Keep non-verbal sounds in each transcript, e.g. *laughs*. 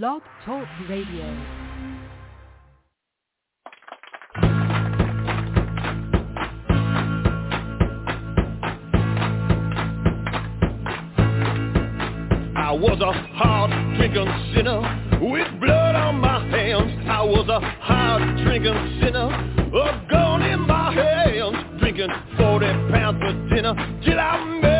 Blog Talk Radio. I was a hard drinking sinner with blood on my hands. I was a hard drinking sinner, a gun in my hands, drinking 40 pounds for dinner till I met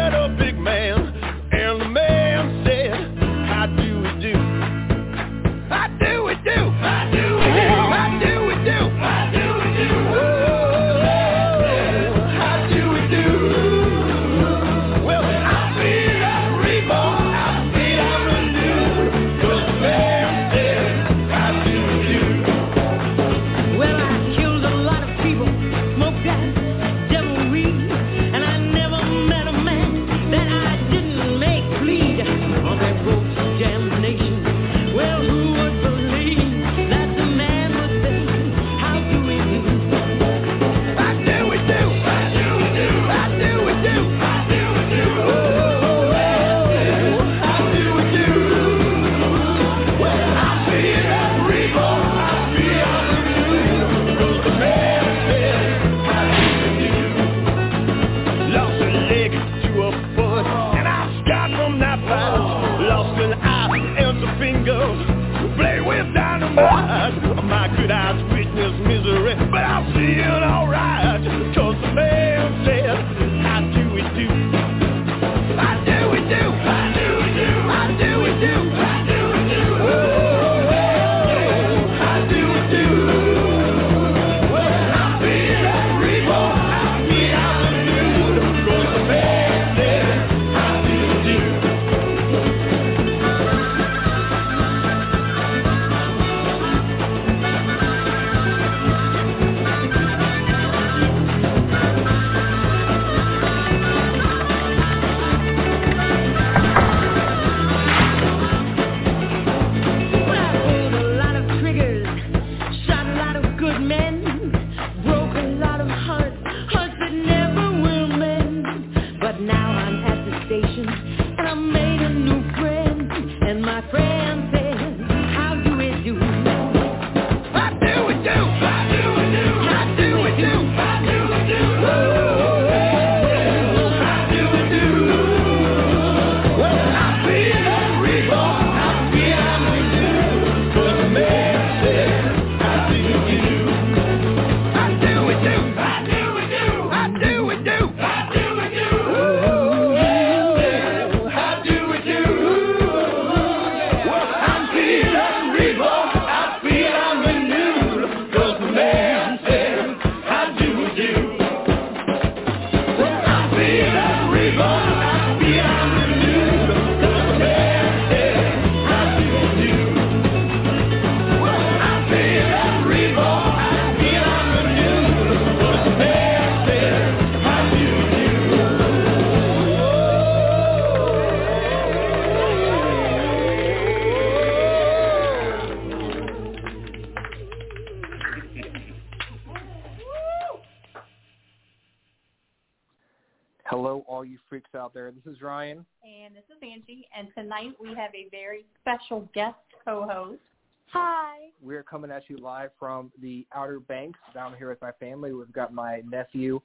tonight we have a very special guest co-host. Hi. We're coming at you live from the Outer Banks down here with my family. We've got my nephew,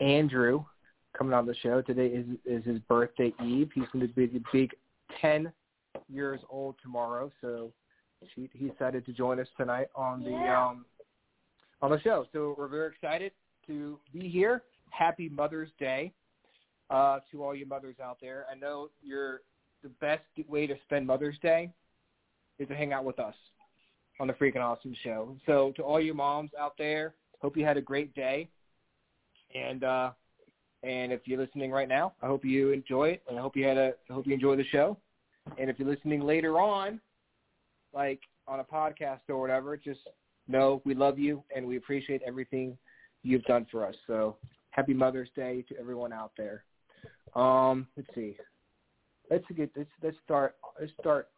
Andrew, coming on the show. Today is, is his birthday eve. He's going to be the big 10 years old tomorrow, so he, he decided to join us tonight on the um, on the show. So we're very excited to be here. Happy Mother's Day uh, to all you mothers out there. I know you're the best way to spend Mother's Day is to hang out with us on the Freakin Awesome Show. So to all you moms out there, hope you had a great day. And uh, and if you're listening right now, I hope you enjoy it, and I hope you had a I hope you enjoy the show. And if you're listening later on, like on a podcast or whatever, just know we love you and we appreciate everything you've done for us. So happy Mother's Day to everyone out there. Um, let's see. Let's get let's let's start let's start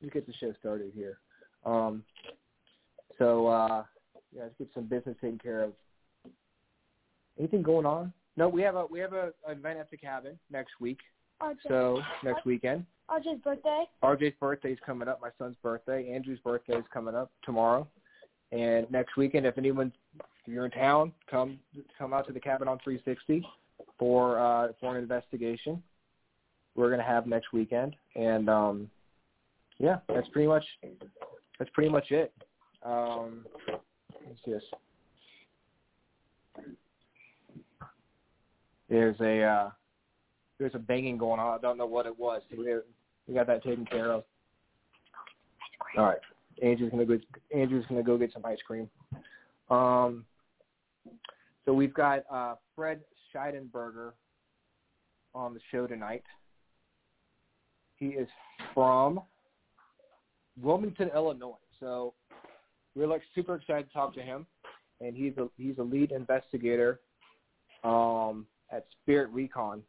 let's get the show started here. Um, so uh, yeah, let's get some business taken care of. Anything going on? No, we have a we have a, an event at the cabin next week. Just, So next weekend. RJ's birthday. RJ's birthday is coming up. My son's birthday. Andrew's birthday is coming up tomorrow. And next weekend, if anyone, if you're in town, come come out to the cabin on 360 for uh, for an investigation. We're gonna have next weekend, and um, yeah, that's pretty much that's pretty much it. Um, this? There's a uh, there's a banging going on. I don't know what it was. We we got that taken care of. All right, Andrew's gonna go. Andrew's gonna go get some ice cream. Um, so we've got uh, Fred Scheidenberger on the show tonight. He is from Wilmington, Illinois. So we're like super excited to talk to him, and he's a he's a lead investigator um, at Spirit Recon.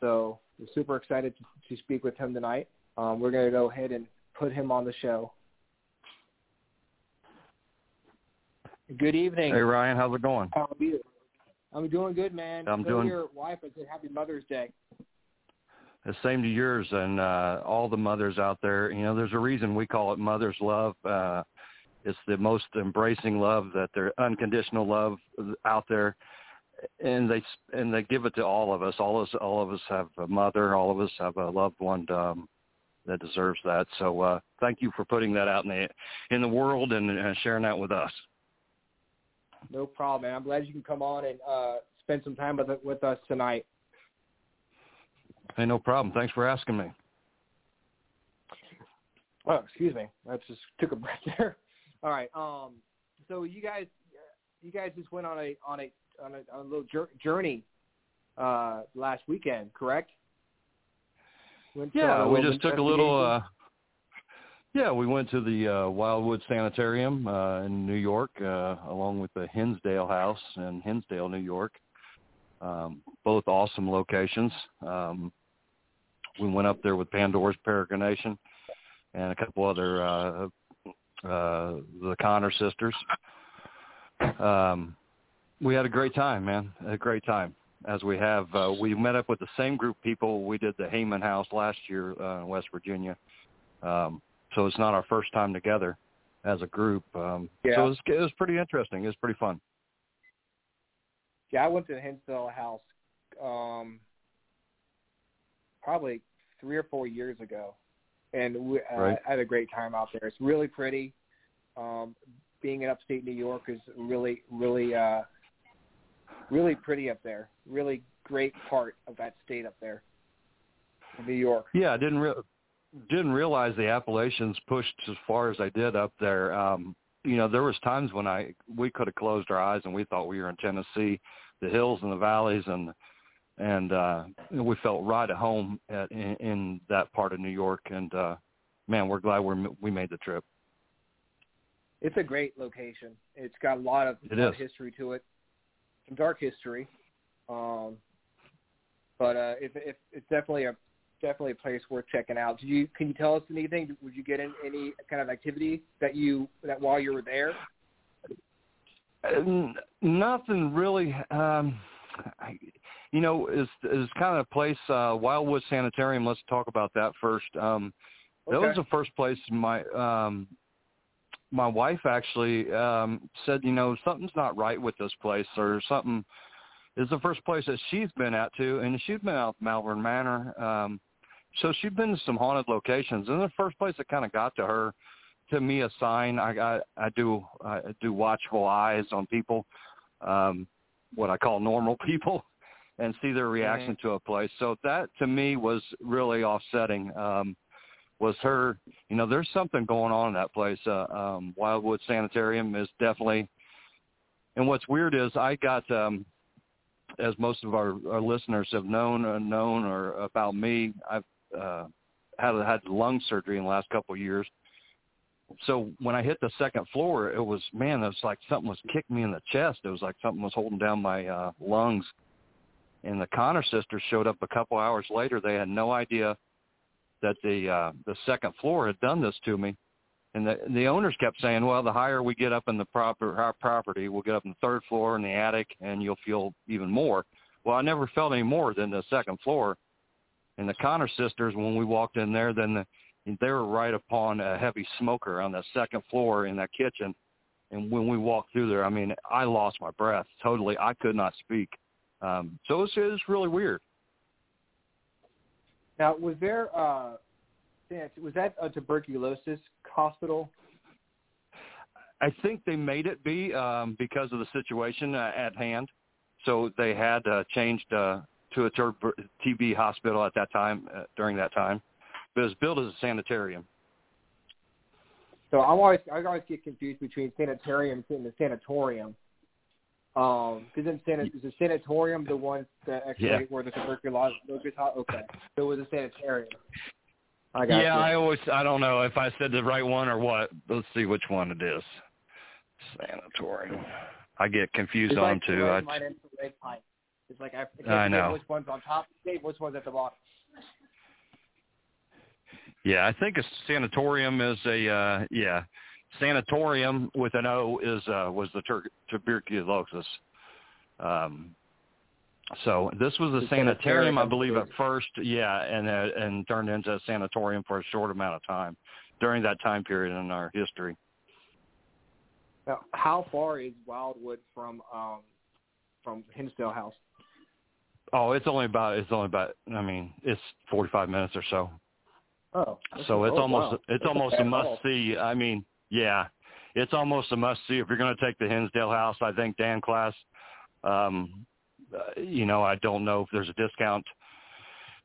So we're super excited to, to speak with him tonight. Um, we're going to go ahead and put him on the show. Good evening. Hey Ryan, how's it going? How are you? I'm doing good, man. I'm Tell doing- your wife I said Happy Mother's Day. The same to yours and uh all the mothers out there. You know, there's a reason we call it mother's love. Uh it's the most embracing love that there unconditional love out there and they and they give it to all of us. All us all of us have a mother, all of us have a loved one um that deserves that. So uh thank you for putting that out in the in the world and uh, sharing that with us. No problem, man. I'm glad you can come on and uh, spend some time with with us tonight. Hey, no problem. Thanks for asking me. Oh, excuse me. I just took a breath *laughs* there. All right. Um. So you guys, you guys just went on a on a on a, on a little journey uh, last weekend, correct? Went Yeah, we just took a little. uh Yeah, we went to the uh, Wildwood Sanitarium uh, in New York, uh, along with the Hinsdale House in Hinsdale, New York. Um, both awesome locations. Um, we went up there with Pandora's Peregrination and a couple other uh, uh, the Connor sisters. Um, we had a great time, man. A great time. As we have, uh, we met up with the same group of people we did the Hayman House last year uh, in West Virginia. Um, so it's not our first time together as a group. Um, Yeah. So it was, it was pretty interesting. It was pretty fun. Yeah, I went to the Hinsdale House um, probably three or four years ago, and we, uh, Right. I had a great time out there. It's really pretty. Um, being in upstate New York is really, really, uh, really pretty up there. Really great part of that state up there, New York. Yeah, I didn't re- didn't realize the Appalachians pushed as far as they did up there. Um, you know, there was times when I we could have closed our eyes and we thought we were in Tennessee, the hills and the valleys and and uh we felt right at home at, in, in that part of New York and uh man, we're glad we we made the trip. It's a great location. It's got a lot of, It lot of history to it, some dark history, um, but uh, it, it, it's definitely a definitely a place worth checking out. Did you can you tell us anything? Would you get in any kind of activity that you that while you were there? N- nothing really. Um, I, you know, is is kind of a place. Uh, Wildwood Sanitarium. Let's talk about that first. Um, That was the first place my um, my wife actually um, said, you know, something's not right with this place, or something. Is the first place that she's been at too, and she's been out Malvern Manor. Um, so she's been to some haunted locations, and the first place that kind of got to her, to me, a sign. I I, I do I do watchful eyes on people, um, what I call normal *laughs* people, and see their reaction to a place. So that to me was really offsetting. Um, was her, you know, there's something going on in that place. Uh, um, Wildwood Sanitarium is definitely, and what's weird is I got, um, as most of our, our listeners have known, uh, known or about me, I've uh, had had lung surgery in the last couple of years. So when I hit the second floor, it was man, it was like something was kicking me in the chest. It was like something was holding down my uh, lungs. And the Connor sisters showed up a couple hours later. They had no idea that the uh, the second floor had done this to me, and the the owners kept saying, "Well, the higher we get up in the proper our property, we'll get up in the third floor in the attic, and you'll feel even more." Well, I never felt any more than the second floor, And the Connor sisters, when we walked in there, then the, they were right upon a heavy smoker on the second floor in that kitchen. And when we walked through there, I mean, I lost my breath totally. I could not speak. Um, so it was, it was really weird. Now, was there uh, was that a tuberculosis hospital? I think they made it be um, because of the situation uh, at hand. So they had uh, changed uh, to a tur- TB hospital at that time uh, during that time. But it was built as a sanitarium. So I'm always I always get confused between sanitarium and the sanatorium. Um, because in san- is the sanatorium the one that actually Yeah. where the tuberculosis? Okay, so it was a sanitarium. I got yeah, you. I always I don't know if I said the right one or what. Let's see which one it is. Sanatorium. I get confused it's on like too. I, mine red pine. It's like I, I know. which one's on top, Dave, which one's at the bottom. yeah, I think a sanatorium is a uh yeah. Sanatorium with an O is uh was the tur- tuberculosis. Um so this was a The sanitarium, sanitarium, I believe, at first, yeah, and uh, and turned into a sanatorium for a short amount of time during that time period in our history. Now, how far is Wildwood from um from Hinsdale House? Oh, it's only about it's only about I mean, it's 45 minutes or so. Oh, So it's oh, almost wow. it's That's almost a must see. I mean, yeah, it's almost a must see if you're going to take the Hinsdale House. I think Dan class. Um, uh, you know, I don't know if there's a discount.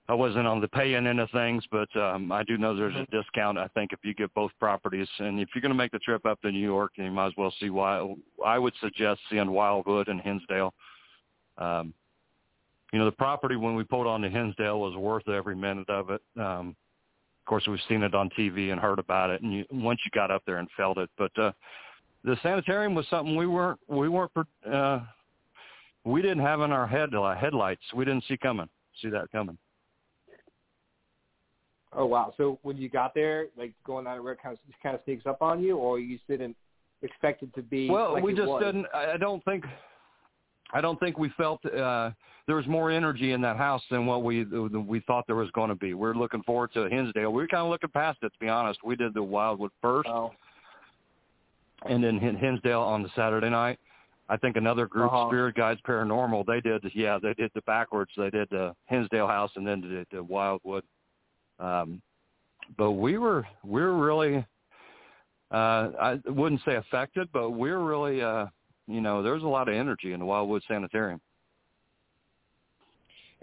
I wasn't on the pay-in end of things, but um, I do know there's a discount. I think if you get both properties, and if you're going to make the trip up to New York, you might as well see why. I would suggest seeing Wildwood and Hinsdale. Um, you know, the property when we pulled on to Hinsdale was worth every minute of it. Um, of course, we've seen it on TV and heard about it, and you, once you got up there and felt it. But uh, the sanitarium was something we weren't we weren't uh, we didn't have in our head headlights. We didn't see coming, see that coming. Oh wow! So when you got there, like going on a road, kind of kind of sneaks up on you, or you just didn't expect it to be. Well, like we just was? didn't. I don't think. I don't think we felt uh, there was more energy in that house than what we than we thought there was going to be. We're looking forward to Hinsdale. We were kind of looking past it, to be honest. We did the Wildwood first, Oh, and then Hinsdale on the Saturday night. I think another group, Uh-huh. Spirit Guides Paranormal, they did yeah, they did the backwards. They did the Hinsdale House and then did the Wildwood. Um, but we were we were really uh, I wouldn't say affected, but we were really uh, you know there was a lot of energy in the Wildwood Sanitarium.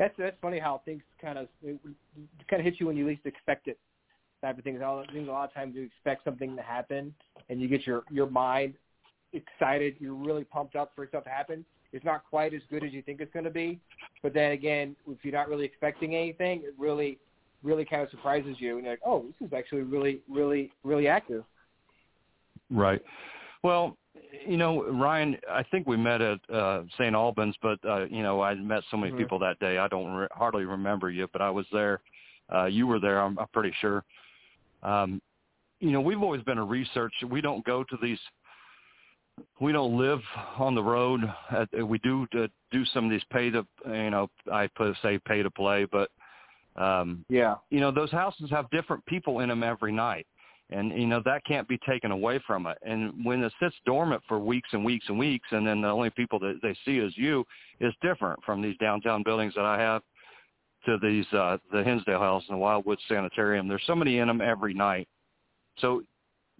that's that's funny how things kind of it, kind of hit you when you least expect it. Type of things. I think a lot of times you expect something to happen, and you get your your mind excited. You're really pumped up for stuff to happen. It's not quite as good as you think it's going to be, but then again, if you're not really expecting anything, it really really kind of surprises you, and you're like, oh, this is actually really really really active. Right. Well, you know, Ryan, I think we met at uh St. Albans, but uh, you know, I met so many Mhm. people that day. I don't re- hardly remember you, but I was there. Uh you were there, I'm, I'm pretty sure. Um you know, we've always been a research. We don't go to these we don't live on the road. At, we do to do some of these pay to, you know, I put say pay to play, but um Yeah. you know those houses have different people in them every night and you know that can't be taken away from it. And when it sits dormant for weeks and weeks and weeks and then the only people that they see is you is different from these downtown buildings that i have to these uh the hinsdale house and the wildwood sanitarium. There's somebody in them every night. So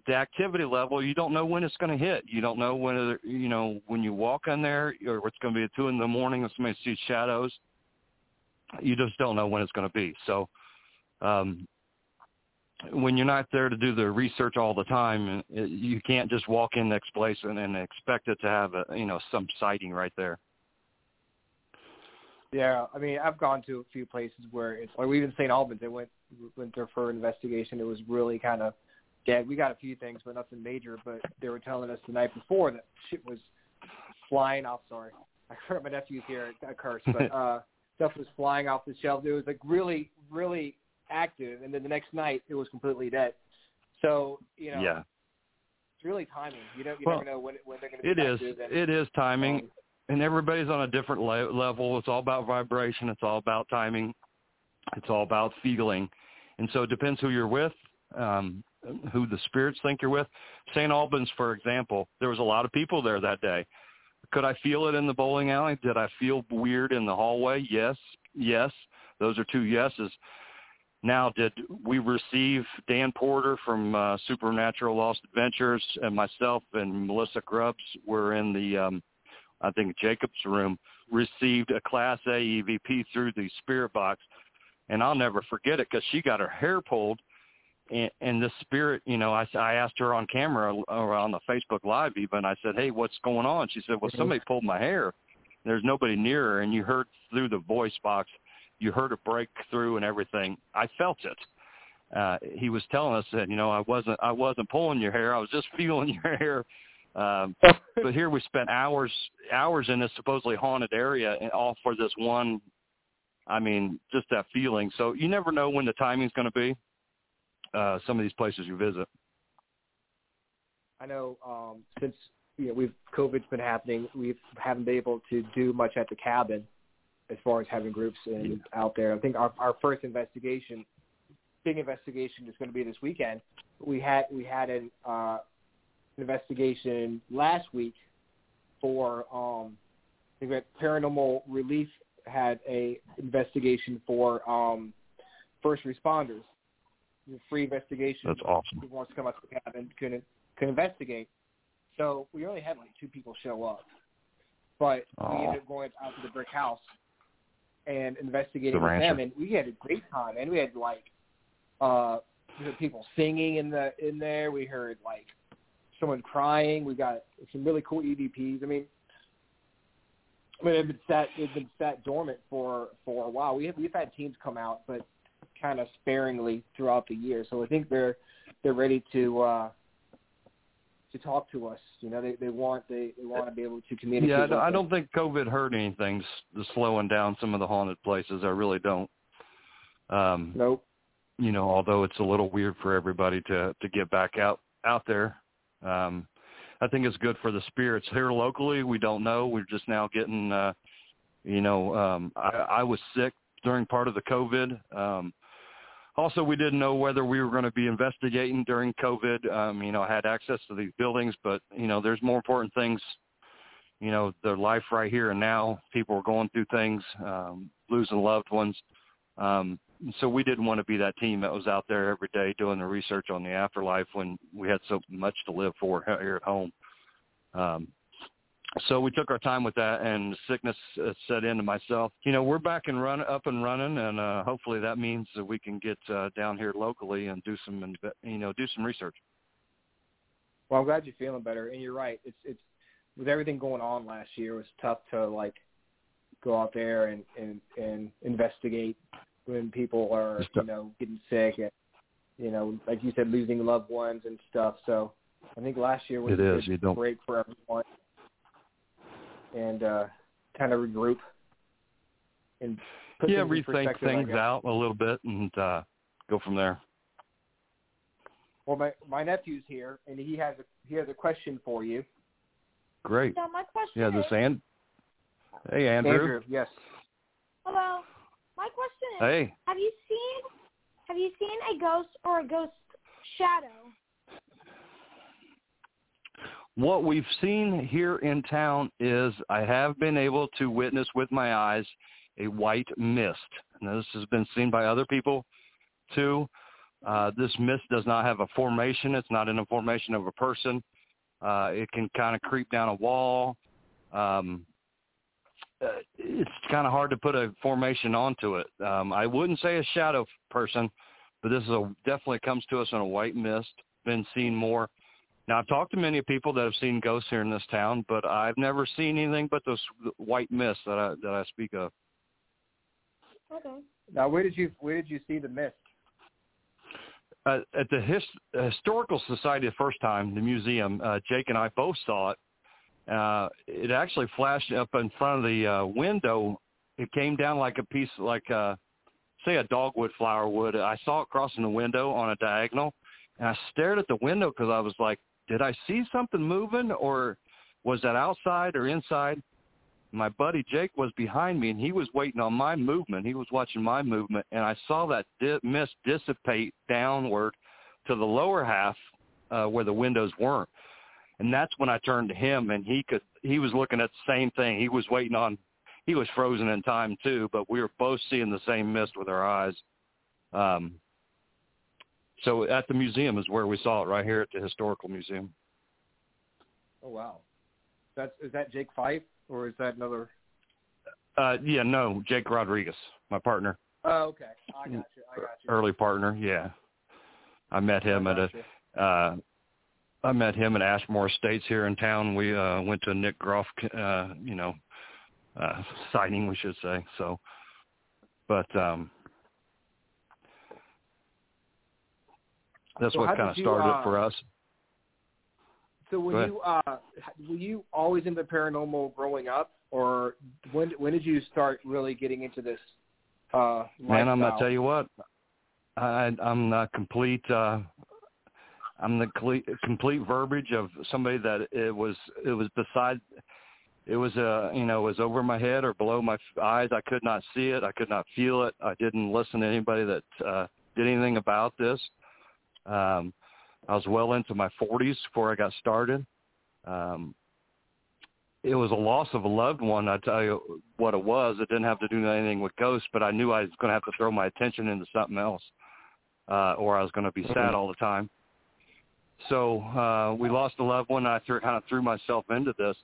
the activity level you don't know when it's going to hit. You don't know when you know when you walk in there or it's going to be at two in the morning and somebody sees shadows you just don't know when it's going to be. So um when you're not there to do the research all the time you can't just walk in next place and, and expect it to have a you know some sighting right there Yeah, I mean, I've gone to a few places where it's like we even St. Albans. They went went there for an investigation. It was really kind of yeah. We got a few things, but nothing major. But they were telling us the night before that shit was flying off. Sorry, *laughs* I heard my nephew's here. A curse, but *laughs* uh, stuff was flying off the shelves. It was like really, really active, and then the next night it was completely dead. So you know, yeah it's really timing. You don't, you Well, never know when when they're going to be it is active. And, it is timing um, and everybody's on a different le- level it's all about vibration it's all about timing It's all about feeling, and so it depends who you're with, um, who the spirits think you're with. St. Albans, for example, there was a lot of people there that day. Could I feel it in the bowling alley? Did I feel weird in the hallway? Yes, yes. Those are two yeses. Now, did we receive Dan Porter from uh, Supernatural Lost Adventures and myself and Melissa Grubbs were in the, um, I think, Jacob's room, received a Class A EVP through the spirit box. And I'll never forget it because she got her hair pulled. And, and the spirit, you know, I, I asked her on camera or on the Facebook Live even, I said, hey, what's going on? She said, well, somebody pulled my hair. There's nobody near her. And you heard through the voice box – you heard a breakthrough and everything. I felt it. Uh, he was telling us that you know I wasn't I wasn't pulling your hair. I was just *laughs* feeling your hair. Um, *laughs* but here we spent hours hours in this supposedly haunted area, and all for this one. I mean, just that feeling. So you never know when the timing's going to be. Uh, some of these places you visit. I know um, since you know we've COVID's been happening, we haven't been able to do much at the cabin as far as having groups in, out there. I think our, our first investigation, big investigation, is going to be this weekend. We had we had an uh, investigation last week for um, I think that Paranormal Relief had a investigation for um, first responders. A free investigation. That's awesome. Who wants to come out to the cabin can can investigate. So we only had like two people show up, but we ended up going out to the brick house and investigating The with them, and we had a great time. And we had like uh, people singing in the in there. We heard like someone crying. We got some really cool EVPs. I mean, I mean, it's been sat it's been sat dormant for for a while. We have we've had teams come out, but kind of sparingly throughout the year. So I think they're they're ready to uh, to talk to us. You know, they they want they, they want to be able to communicate. Yeah, I don't, I don't think COVID hurt anything, slowing down some of the haunted places. I really don't. Um, Nope. you know, although it's a little weird for everybody to to get back out out there. Um, I think it's good for the spirits here locally. We don't know. We're just now getting, uh, you know, um, I, I was sick during part of the COVID. Um, also, we didn't know whether we were going to be investigating during COVID. Um, you know, had access to these buildings, but you know, there's more important things. You know, their life right here and now. People are going through things, um, losing loved ones. Um, so we didn't want to be that team that was out there every day doing the research on the afterlife when we had so much to live for here at home. Um, so we took our time with that, and sickness uh, set into myself. You know, we're back and run up and running, and uh, hopefully that means that we can get uh, down here locally and do some, you know, do some research. Well, I'm glad you're feeling better, and you're right. It's it's with everything going on last year, it was tough to like go out there and and and investigate when people are you know getting sick and you know like you said losing loved ones and stuff. So I think last year was It a You don't- break for everyone and uh kind of regroup and put yeah, rethink things out a little bit and uh, go from there. Well, my my nephew's here, and he has a he has a question for you, Great. So my question Yeah, is, this and hey Andrew. Andrew. Yes. hello. My question is, Hey. have you seen have you seen a ghost or a ghost shadow? What we've seen here in town is I have been able to witness with my eyes a white mist. Now, this has been seen by other people too. Uh, this mist does not have a formation. It's not in a formation of a person. Uh, it can kind of creep down a wall. Um, uh, it's kind of hard to put a formation onto it. Um, I wouldn't say a shadow person, but this is a, definitely comes to us in a white mist. Been seen more now, I've talked to many people that have seen ghosts here in this town, but I've never seen anything but those white mists that I that I speak of. Okay. Now, where did you where did you see the mist? Uh, at the his, uh, historical society the first time, the museum, uh, Jake and I both saw it. Uh, it actually flashed up in front of the uh, window. It came down like a piece, like uh, say a dogwood flower would. I saw it crossing the window on a diagonal, and I stared at the window because I was like, "Did I see something moving, or was that outside or inside?" My buddy Jake was behind me, and he was waiting on my movement. He was watching my movement, and I saw that di- mist dissipate downward to the lower half uh, where the windows weren't. And that's when I turned to him, and he could. He was looking at the same thing. He was waiting on. He was frozen in time too, but we were both seeing the same mist with our eyes. Um, so at the museum is where we saw it, right here at the historical museum. Oh wow. That's is that Jake Fife or is that another? Uh, yeah, no, Jake Rodriguez, my partner, Oh, okay. I got you. I got you. early partner. Yeah, I met him I at a. Uh, I met him at Ashmore Estates here in town. We uh, went to a Nick Groff, uh, you know, uh, signing, we should say. So, but um, that's So what kind of you, started uh, it for us. So when you uh, were you always into paranormal growing up, or when when did you start really getting into this? Uh, Man, I'm gonna tell you what. I, I'm the complete. Uh, I'm the complete, complete verbiage of somebody that it was. It was beside. It was uh, you know, it was over my head or below my eyes. I could not see it. I could not feel it. I didn't listen to anybody that uh, did anything about this. Um, I was well into my 40s before I got started. Um, it was a loss of a loved one. I tell you what it was. It didn't have to do anything with ghosts, but I knew I was going to have to throw my attention into something else, uh, or I was going to be sad all the time. So uh, we lost a loved one. I threw, kind of threw myself into this,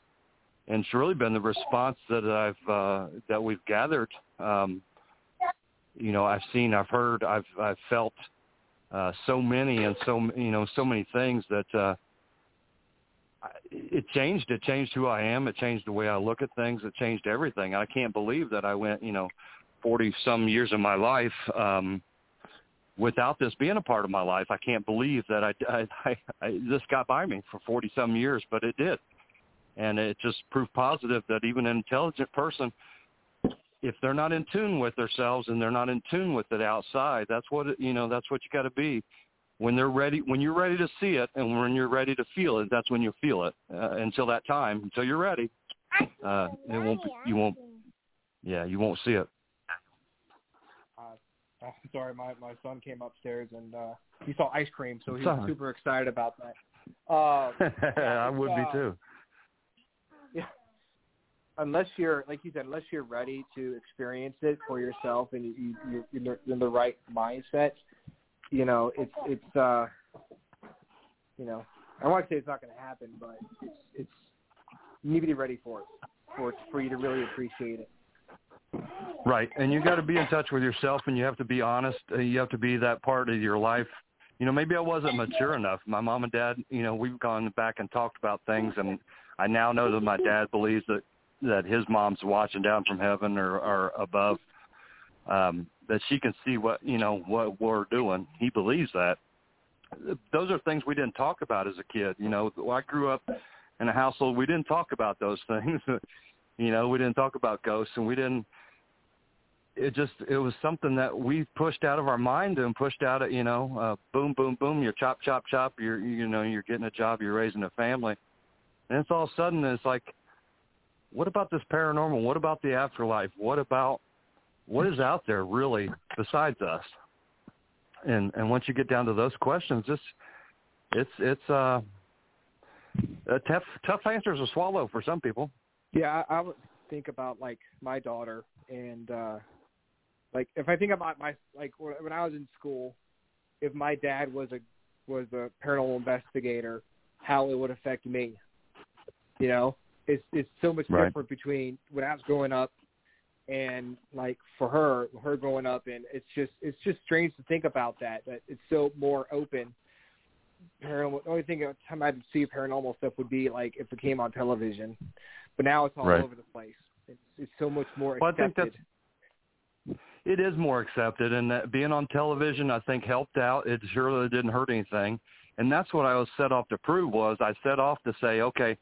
and it's really been the response that I've uh, that we've gathered. Um, you know, I've seen, I've heard, I've I've felt uh, so many and so you know so many things that. Uh, it changed. It changed who I am. It changed the way I look at things. It changed everything. I can't believe that I went, you know, forty some years of my life um, without this being a part of my life. I can't believe that I, I, I, I this got by me for forty some years, but it did, and it just proved positive that even an intelligent person, if they're not in tune with themselves and they're not in tune with it outside, that's what it, you know. That's what you got to be. When they're ready when you're ready to see it and when you're ready to feel it that's when you'll feel it uh, until that time until you're ready. Uh it won't be, you won't yeah you won't see it. Uh, oh, sorry, my my son came upstairs and uh, he saw ice cream, so he It's was super excited about that. Uh, *laughs* i would be too unless you're like you said, unless you're ready to experience it for yourself and you, you you're in the right mindset, you know, it's it's uh, you know, I want to say it's not going to happen, but it's it's you need to be ready for it for it, for you to really appreciate it. right. And you got to be in touch with yourself and you have to be honest uh, you have to be that part of your life. You know maybe i wasn't mature enough. My mom and dad you know we've gone back and talked about things and i now know that my dad believes that that his mom's watching down from heaven or or above um that she can see what you know what we're doing. He believes that. Those are things we didn't talk about as a kid you know. I grew up in a household we didn't talk about those *laughs* things. You know we didn't talk about ghosts and we didn't it just it was something that we pushed out of our mind and pushed out of you know uh boom boom boom you're chop chop chop you're you know you're getting a job you're raising a family. And it's all of a sudden it's like what about this paranormal? What about the afterlife? What about what is out there really besides us? And and once you get down to those questions it's it's it's uh a tough tough answers to swallow for some people. Yeah, I, I would think about like my daughter and uh like if I think about my like when when I was in school, if my dad was a was a paranormal investigator, how it would affect me. You know, it's it's so much Right. different between when I was growing up and like for her, her growing up, and it's just it's just strange to think about that. That it's so more open. Paranormal. The only thing time I'd see paranormal stuff would be like if it came on television, but now it's all Right. over the place. It's it's so much more Well, I think accepted. that's- it is more accepted and that being on television i think helped out it surely didn't hurt anything and that's what i was set off to prove was i set off to say okay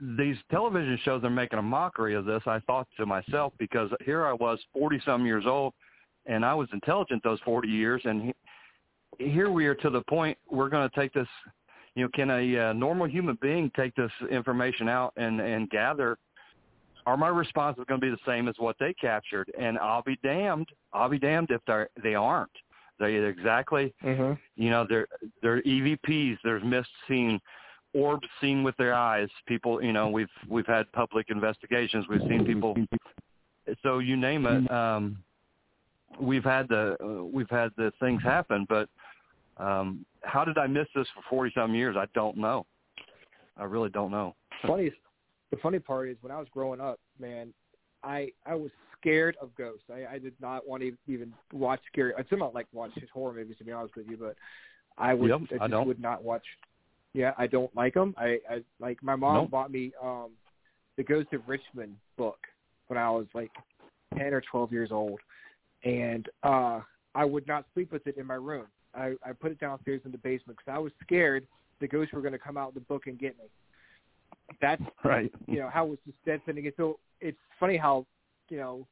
these television shows are making a mockery of this i thought to myself because here i was forty some years old and i was intelligent those forty years and he, here we are to the point we're going to take this you know can a uh, normal human being take this information out and and gather are my responses going to be the same as what they captured? And I'll be damned. I'll be damned if they they aren't. They exactly, hmm you know, they're they're EVPs. There's mist seen, orbs seen with their eyes. People, you know, we've we've had public investigations. We've seen people. So you name it. Um, we've had the uh, we've had the things happen, but um, how did I miss this for forty some years? I don't know. I really don't know. Funny, the funny part is when I was growing up, man, I I was scared of ghosts. I, I did not want to even watch scary. I still not like watch horror movies to be honest with you, but I would Yep, I I just don't. would not watch. Yeah, I don't like them. I, I like my mom Nope. bought me um the Ghost of Richmond book when I was like ten or twelve years old, and uh I would not sleep with it in my room. I I put it downstairs in the basement because I was scared the ghosts were going to come out of the book and get me. That's *laughs* Right. you know how it was just dead sending it. So it's funny how you know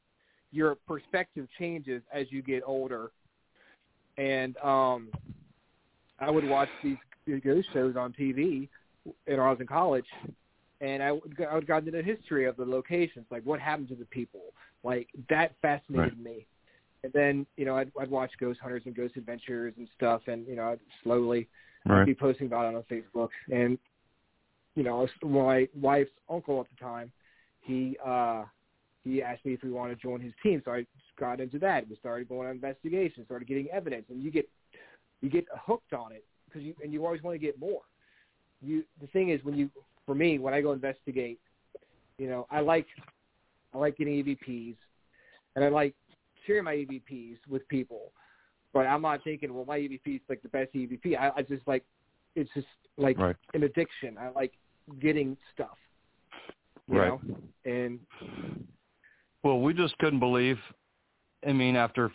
your perspective changes as you get older. And um, I would watch these ghost shows on TV when I was in college, and I would I would go into the history of the locations, like what happened to the people, like that fascinated me. And then you know I'd, I'd watch Ghost Hunters and Ghost Adventures and stuff, and you know I'd slowly I'd be posting about it on Facebook. And you know, my wife's uncle at the time, he uh he asked me if we wanted to join his team, so I got into that. We started going on investigations, started getting evidence, and you get you get hooked on it because you and you always want to get more. You the thing is when you for me when I go investigate, you know, I like I like getting EVPs, and I like sharing my EVPs with people. But I'm not thinking, well, my EVP is like the best EVP. I, I just like it's just like Right. an addiction. I like getting stuff. You Right. know? And Well, we just couldn't believe. I mean, after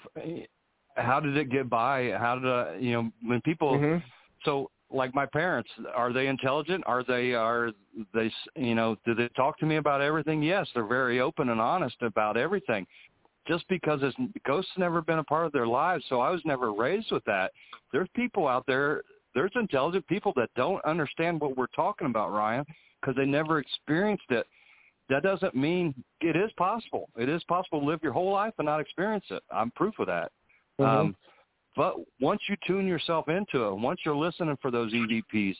how did it get by? How did uh, you know when people? Mhm. So, like my parents, are they intelligent? Are they are they you know do they talk to me about everything? Yes, they're very open and honest about everything. Just because it's ghosts never been a part of their lives, so I was never raised with that. There's people out there. There's intelligent people that don't understand what we're talking about, Ryan, because they never experienced it that doesn't mean it is possible. It is possible to live your whole life and not experience it. I'm proof of that. Mhm. Um, but once you tune yourself into it, once you're listening for those EVPs,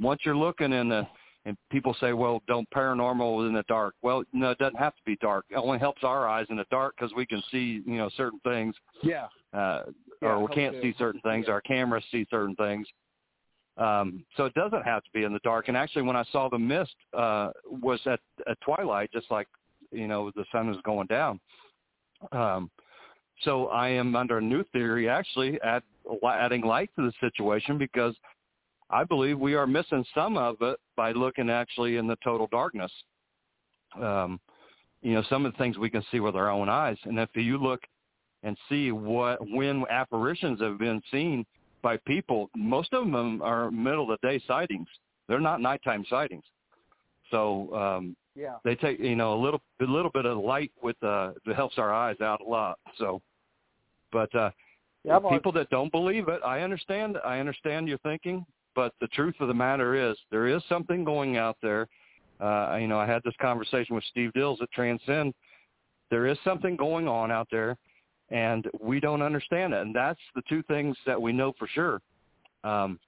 once you're looking in the, and people say, well, don't paranormal in the dark. Well, no, it doesn't have to be dark. It only helps our eyes in the dark because we can see, you know, certain things, yeah, uh, Yeah, or we can't see certain things. yeah. Our cameras see certain things. Um, so it doesn't have to be in the dark. And actually, when I saw the mist, uh, was at, at twilight, just like you know the sun is going down. Um, so I am under a new theory, actually, add, adding light to the situation because I believe we are missing some of it by looking actually in the total darkness. Um, you know, some of the things we can see with our own eyes, and if you look and see what when apparitions have been seen by people, most of them are middle of the day sightings. They're not nighttime sightings. So um, yeah. they take you know a little a little bit of light with uh that helps our eyes out a lot. So, but uh, Yeah, people that don't believe it, I understand. I understand your thinking, but the truth of the matter is there is something going out there. Uh, you know, I had this conversation with Steve Dills at Transcend. There is something going on out there, and we don't understand it. And that's the two things that we know for sure. Um,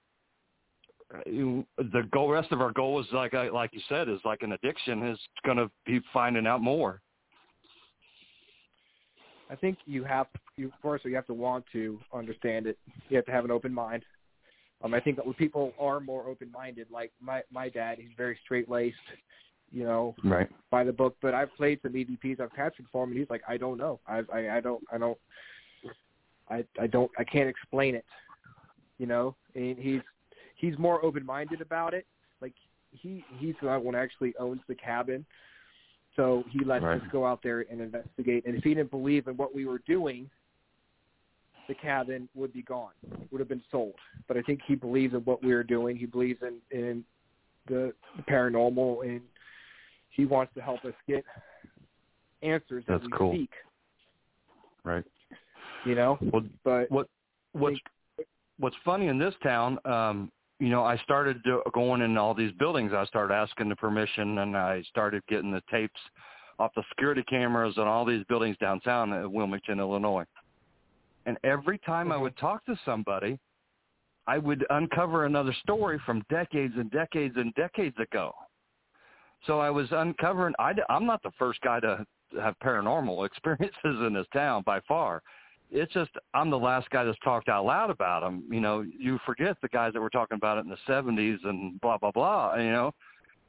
the goal, rest of our goal is like like you said, is like an addiction. Is going to be finding out more. I think you have you first you have to want to understand it. You have to have an open mind. Um, I think that when people are more open minded, like my my dad, he's very straight laced, you know, Right. by the book. But I've played some EVPs I've captured for him, and he's like, I don't know, I I, I don't I don't I I don't I can't explain it, you know. And he's he's more open minded about it. Like he he's the one who actually owns the cabin. So he lets Right. us go out there and investigate. And if he didn't believe in what we were doing, the cabin would be gone, would have been sold. But I think he believes in what we were doing. He believes in in the, the paranormal, and he wants to help us get answers that That's we cool. seek. Right. You know, Well, but what what's what's funny in this town um you know i started do, going in all these buildings i started asking the permission and i started getting the tapes off the security cameras on all these buildings downtown in Wilmington, Illinois. And every time I mm-hmm. would talk to somebody, I would uncover another story from decades and decades and decades ago. So I was uncovering. I, I'm not the first guy to have paranormal *laughs* experiences in this town by far. It's just I'm the last guy that's talked out loud about them. You know, you forget the guys that were talking about it in the 70s and blah blah blah. You know,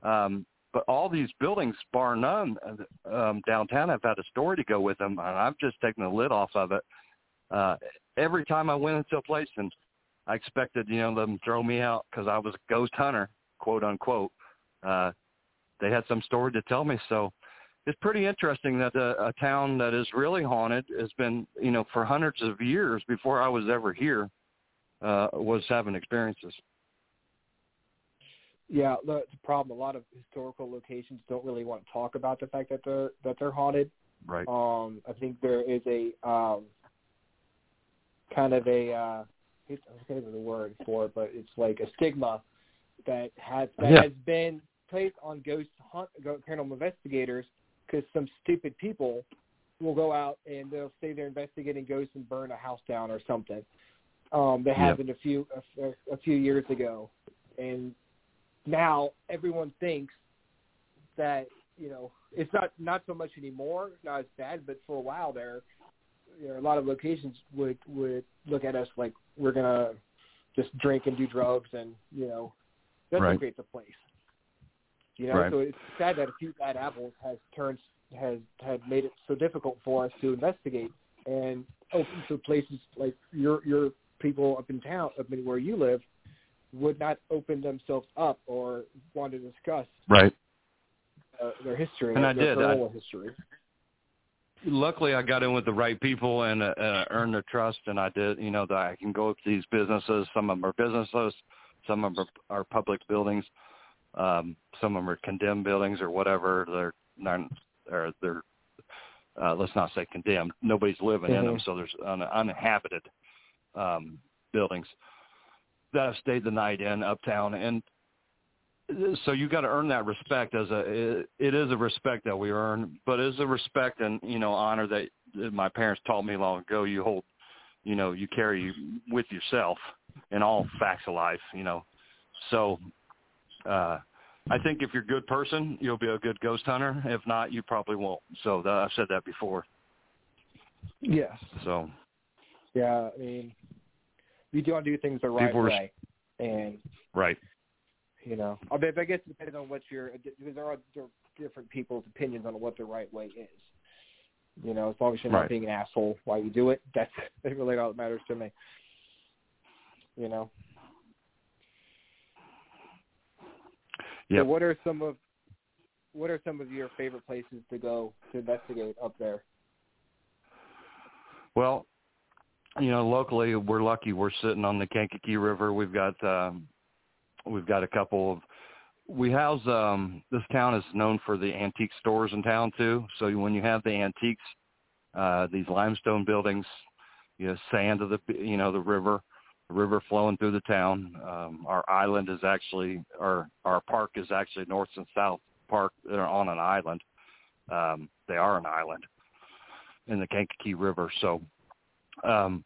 um, but all these buildings, bar none, um, downtown have had a story to go with them, and I've just taken the lid off of it. Uh, every time I went into a place, and I expected, you know, them throw me out because I was a ghost hunter, quote unquote. Uh, they had some story to tell me, so it's pretty interesting that a, a town that is really haunted has been, you know, for hundreds of years before I was ever here, uh, was having experiences. Yeah, the, the problem. A lot of historical locations don't really want to talk about the fact that they're that they're haunted. Right. Um, I think there is a um, kind of a uh, I can't of the word for it, but it's like a stigma that has that Yeah. has been placed on ghost hunt paranormal investigators because some stupid people will go out and they'll say they're investigating ghosts and burn a house down or something. Um, that Yep. happened a few a, a, a few years ago, and now everyone thinks that you know it's not not so much anymore, not as bad, but for a while there, you know, a lot of locations would would look at us like we're gonna just drink and do drugs, and you know that's Right. what creates a place. You know, Right. so it's sad that a few bad apples has turned has had made it so difficult for us to investigate and open to places like your your people up in town, up in where you live, would not open themselves up or want to discuss Right. uh, their history, And I did. I- history. luckily I got in with the right people and uh, uh, earned their trust, and I did. You know that I can go to these businesses. Some of them are businesses, some of them are, are public buildings, um, some of them are condemned buildings or whatever. They're not, or they're uh, let's not say condemned. Nobody's living in them, Mhm. so there's un- uninhabited um, buildings that I've stayed the night in uptown, and so you got to earn that respect as a it, it is a respect that we earn but it is a respect and you know honor that, that my parents taught me long ago you hold you know you carry with yourself in all facts of life you know so uh i think if you're a good person you'll be a good ghost hunter if not you probably won't so that, i've said that before Yes. so Yeah, I mean, you do want to do things the right way, and right you know, I mean, I guess it depends on what your because there are, there are different people's opinions on what the right way is. You know, as long as you're not Right. being an asshole while you do it, that's *laughs* that's really all that matters to me. You know. Yep. So what are some of what are some of your favorite places to go to investigate up there? Well, you know, locally we're lucky. We're sitting on the Kankakee River. We've got um, we've got a couple of. We house um, this town is known for the antique stores in town too. So when you have the antiques, uh, these limestone buildings, you know, sand of the you know the river, river flowing through the town. Um, our island is actually our our park is actually north and south park. They're on an island. Um, they are an island in the Kankakee River. So um,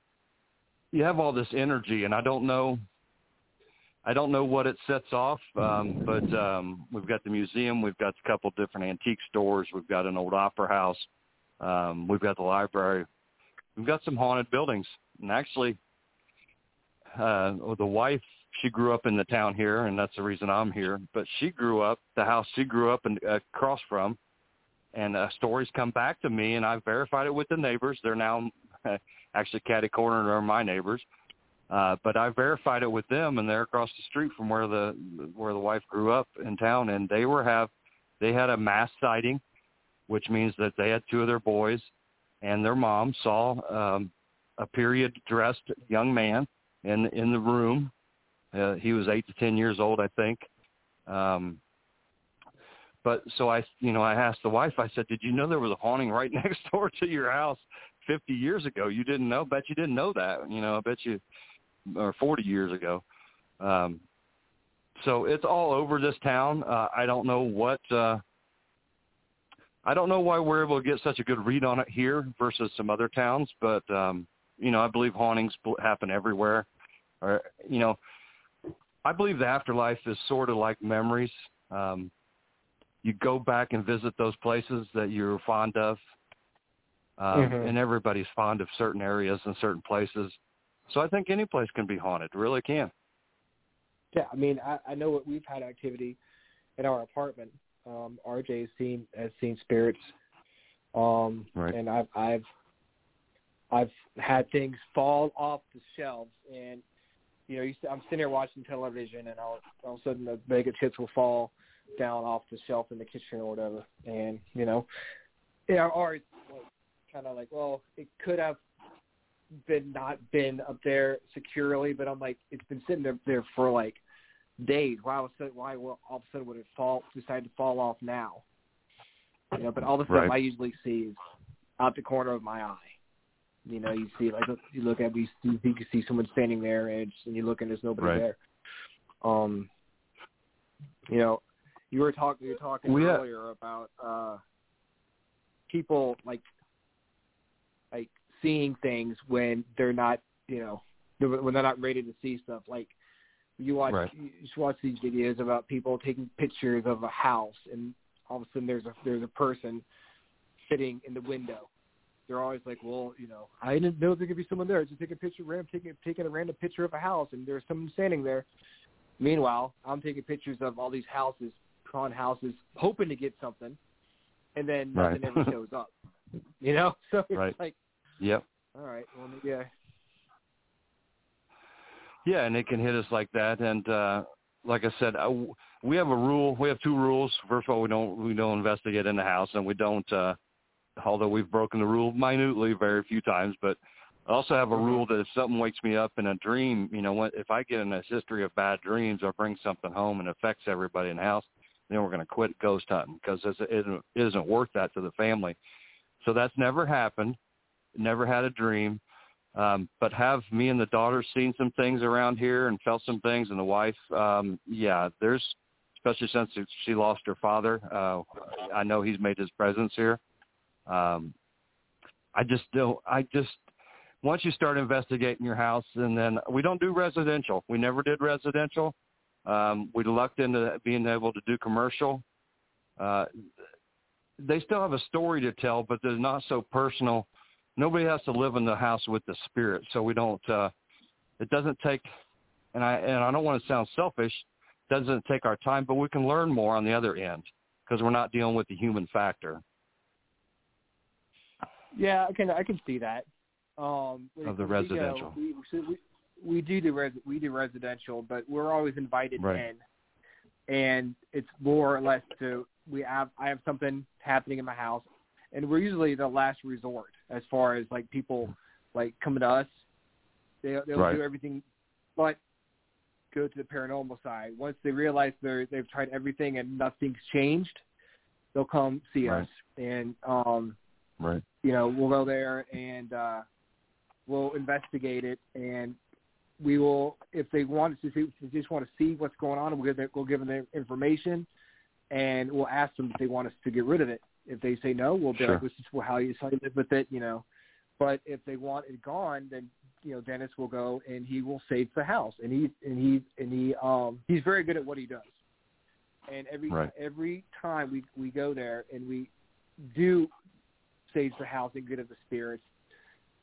you have all this energy, and I don't know. I don't know what it sets off, um, but um, we've got the museum, we've got a couple different antique stores, we've got an old opera house, um, we've got the library, we've got some haunted buildings, and actually, uh, the wife she grew up in the town here, and that's the reason I'm here. But she grew up the house she grew up in, across from and uh, stories come back to me, and I've verified it with the neighbors. They're now *laughs* actually catty corner are my neighbors, uh, but I verified it with them, and they're across the street from where the where the wife grew up in town, and they were have they had a mass sighting, which means that they had two of their boys and their mom saw um, a period dressed young man in in the room. Uh, he was eight to ten years old, I think. Um, but so I, you know, I asked the wife. I said, "Did you know there was a haunting right *laughs* next door to your house 50 years ago? You didn't know? Bet you didn't know that. You know, I bet you, or 40 years ago." Um, so it's all over this town. Uh, I don't know what. Uh, I don't know why we're able to get such a good read on it here versus some other towns, but um, you know, I believe hauntings happen everywhere. Or you know, I believe the afterlife is sort of like memories. Um, you go back and visit those places that you're fond of, um, Mhm. and everybody's fond of certain areas and certain places. So I think any place can be haunted. Really can. Yeah, I mean, I, I know what we've had activity in our apartment. Um, RJ has seen has seen spirits, um, Right. and I've I've I've had things fall off the shelves, and you know, you, I'm sitting there watching television, and all all of a sudden the bag of chips will fall down off the shelf in the kitchen or whatever, and you know, yeah, or it's like, kind of like, well, it could have been not been up there securely, but I'm like, it's been sitting there, there for like days. Why was it, why will all of a sudden would it fall decide to fall off now? You know, but all the stuff Right. I usually see is out the corner of my eye. You know, you see like you look at you see, you can see someone standing there, and, and you look and there's nobody Right. there. Um, you know, you were talking you were talking We have- earlier about uh people like like seeing things when they're not you know when they're not ready to see stuff like you watch Right. you just watch these videos about people taking pictures of a house and all of a sudden there's a there's a person sitting in the window they're always like well you know i didn't know there could be someone there just taking a picture random taking taking a random picture of a house and there's someone standing there meanwhile i'm taking pictures of all these houses prawn houses hoping to get something and then nothing Right. ever shows up *laughs* you know so it's Right. like Yep. all right well maybe i Yeah, and it can hit us like that. And uh, like I said, uh, we have a rule. We have two rules. First of all, we don't we don't investigate in the house, and we don't. Uh, although we've broken the rule minutely very few times, but I also have a rule that if something wakes me up in a dream, you know, if I get in a history of bad dreams or bring something home and affects everybody in the house, then we're going to quit ghost hunting because it isn't, it isn't worth that to the family. So that's never happened. Never had a dream um but have me and the daughter seen some things around here and felt some things and the wife um yeah there's especially since she lost her father uh i know he's made his presence here um i just don't i just once you start investigating your house and then we don't do residential. We never did residential. Um we lucked into being able to do commercial. Uh they still have a story to tell but they're not so personal. Nobody has to live in the house with the spirit so we don't uh it doesn't take and i and i don't want to sound selfish doesn't take our time but we can learn more on the other end because we're not dealing with the human factor Yeah, I can I can see that. Um, Of the know, residential. we, so we we do do res, we do residential, but we're always invited Right. in, and it's more or less to we have I have something happening in my house, and we're usually the last resort as far as like people like coming to us. They they'll Right. do everything, but go to the paranormal side. Once they realize they're they've tried everything and nothing's changed, they'll come see Right. us, and um right you know, we'll go there and uh, we'll investigate it, and we will, if they want to see, if they just want to see what's going on, we'll give them, we'll give them the information, and we'll ask them if they want us to get rid of it. If they say no, we'll be Sure. like, "This is how you how you live with it," you know. But if they want it gone, then you know, Dennis will go and he will save the house, and he and he and he um he's very good at what he does. And every Right. every time we we go there and we do the house and good of the spirits,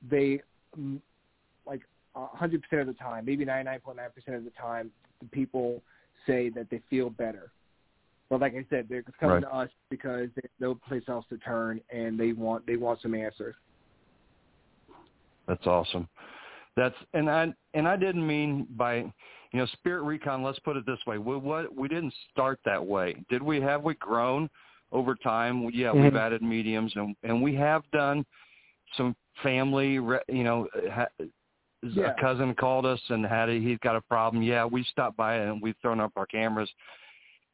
they mm, like hundred percent of the time, maybe ninety nine point nine percent of the time, the people say that they feel better. But like I said, they're coming Right. to us because they have no place else to turn, and they want they want some answers. That's awesome. That's and I and I didn't mean by you know spirit recon. Let's put it this way: we what we didn't start that way. Did we? Have we grown over time? Yeah, we've Mhm. added mediums and and we have done some family. re- You know, ha, Yeah. a cousin called us and had a, he's got a problem. Yeah, we stopped by and we've thrown up our cameras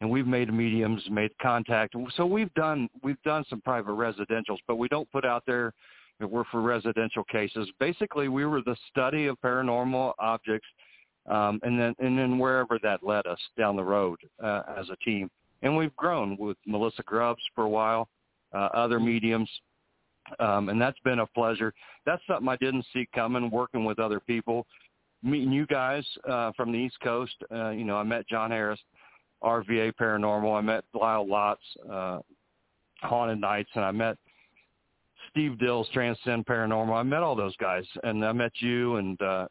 and we've made mediums, made contact. So we've done we've done some private residentials, but we don't put out there that we're for residential cases. Basically, we were the study of paranormal objects, um, and then and then wherever that led us down the road uh, as a team. And we've grown with Melissa Grubbs for a while. uh, other mediums, um, and that's been a pleasure. That's something I didn't see coming. Working with other people, meeting you guys uh, from the East Coast. Uh, you know, I met John Harris, RVA Paranormal. I met Lyle Lotz, uh, Haunted Nights, and I met Steve Dills, Transcend Paranormal. I met all those guys, and I met you, and uh,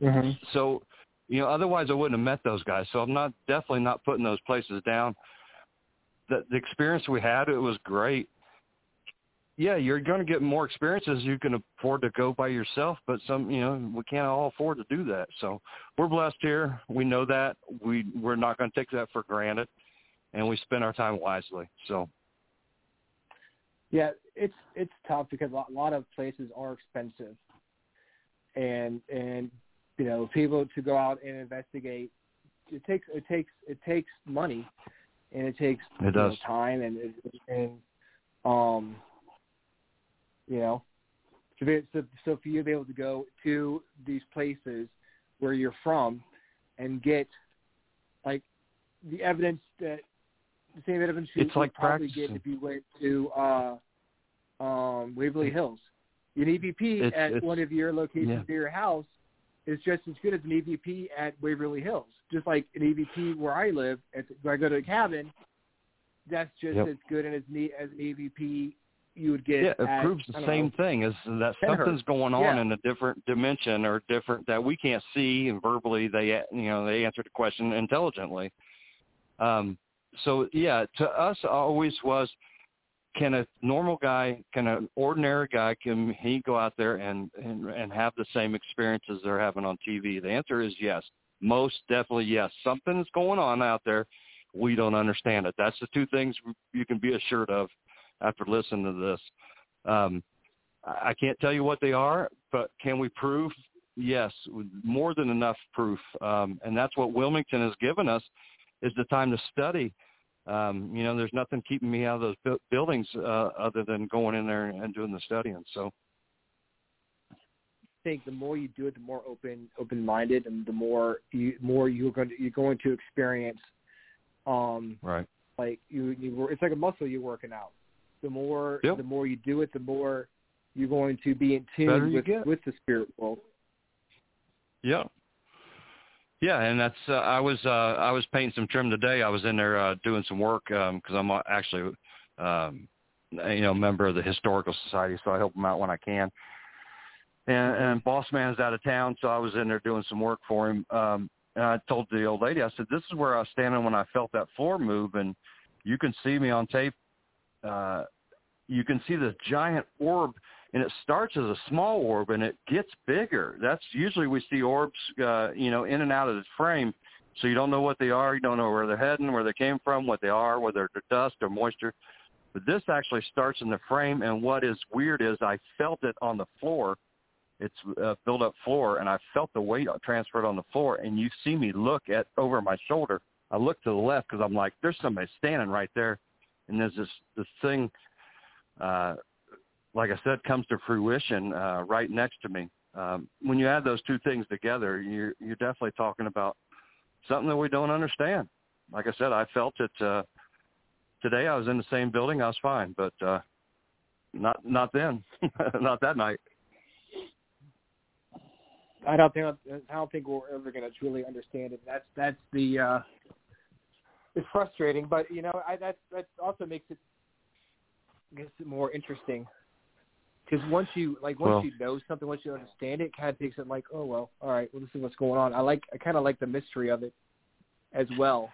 Mm-hmm. so you know, otherwise I wouldn't have met those guys. So I'm not definitely not putting those places down. The, the experience we had, it was great. Yeah, you're going to get more experiences. You can afford to go by yourself, but some, you know, we can't all afford to do that. So we're blessed here. We know that. We we're not going to take that for granted, and we spend our time wisely. So Yeah, it's it's tough because a lot, a lot of places are expensive, and and you know people to go out and investigate. It takes it takes it takes money, and it takes It know, time and and um you know so, they, so so for you to be able to go to these places where you're from and get like the evidence that the same evidence you It's like probably get if you went to uh um Waverly Hills. An EVP It's- at it's- one of your locations yeah. near your house is just as good as an EVP at Waverly Hills. Just like an EVP where I live, at, where I go to a cabin, that's just Yep. as good and as neat as an EVP you would get. yeah, it at, proves the same know, thing is that something's going on Yeah. in a different dimension or different that we can't see and verbally they you know they answered the question intelligently. Um, so yeah, to us always was can a normal guy, can an ordinary guy, can he go out there and, and and have the same experiences they're having on TV? The answer is yes. Most definitely yes. Something is going on out there. We don't understand it. That's the two things you can be assured of after listening to this. Um, I I can't tell you what they are, but can we prove? Yes, more than enough proof, um, and that's what Wilmington has given us is the time to study. Um, you know, there's nothing keeping me out of those bu- buildings uh, other than going in there and doing the studying. So I think the more you do it, the more open open minded, and the more you more you're going to you're going to experience. Um, right, like you you wor- it's like a muscle you're working out. The more Yep. the more you do it, the more you're going to be in tune with with the spirit world. yeah, yeah, and that's uh, I was uh, I was painting some trim today. I was in there uh, doing some work because I'm uh, actually um, you know member of the historical society, so I help them out when I can. And, and boss man's out of town, so I was in there doing some work for him. Um, and I told the old lady, I said, "This is where I was standing when I felt that floor move, and you can see me on tape. Uh, you can see the giant orb, and it starts as a small orb, and it gets bigger. That's usually we see orbs, uh, you know, in and out of the frame, so you don't know what they are, you don't know where they're heading, where they came from, what they are, whether they're dust or moisture. But this actually starts in the frame, and what is weird is I felt it on the floor." it's a built up floor and I felt the weight transferred on the floor and you see me look at over my shoulder. I look to the left because I'm like, there's somebody standing right there. And there's this, this thing, uh, like I said, comes to fruition, uh, right next to me. Um, when you add those two things together, you're, you're definitely talking about something that we don't understand. Like I said, I felt it, uh, today I was in the same building. I was fine, but, uh, not, not then, *laughs* not that night. I don't think I don't think we're ever going to truly understand it. That's that's the uh, it's frustrating, but you know I, that that also makes it makes it more interesting because once you like once Well- you know something, once you understand it, it kind of takes it like oh well, all right, well this is what's going on. I like I kind of like the mystery of it as well.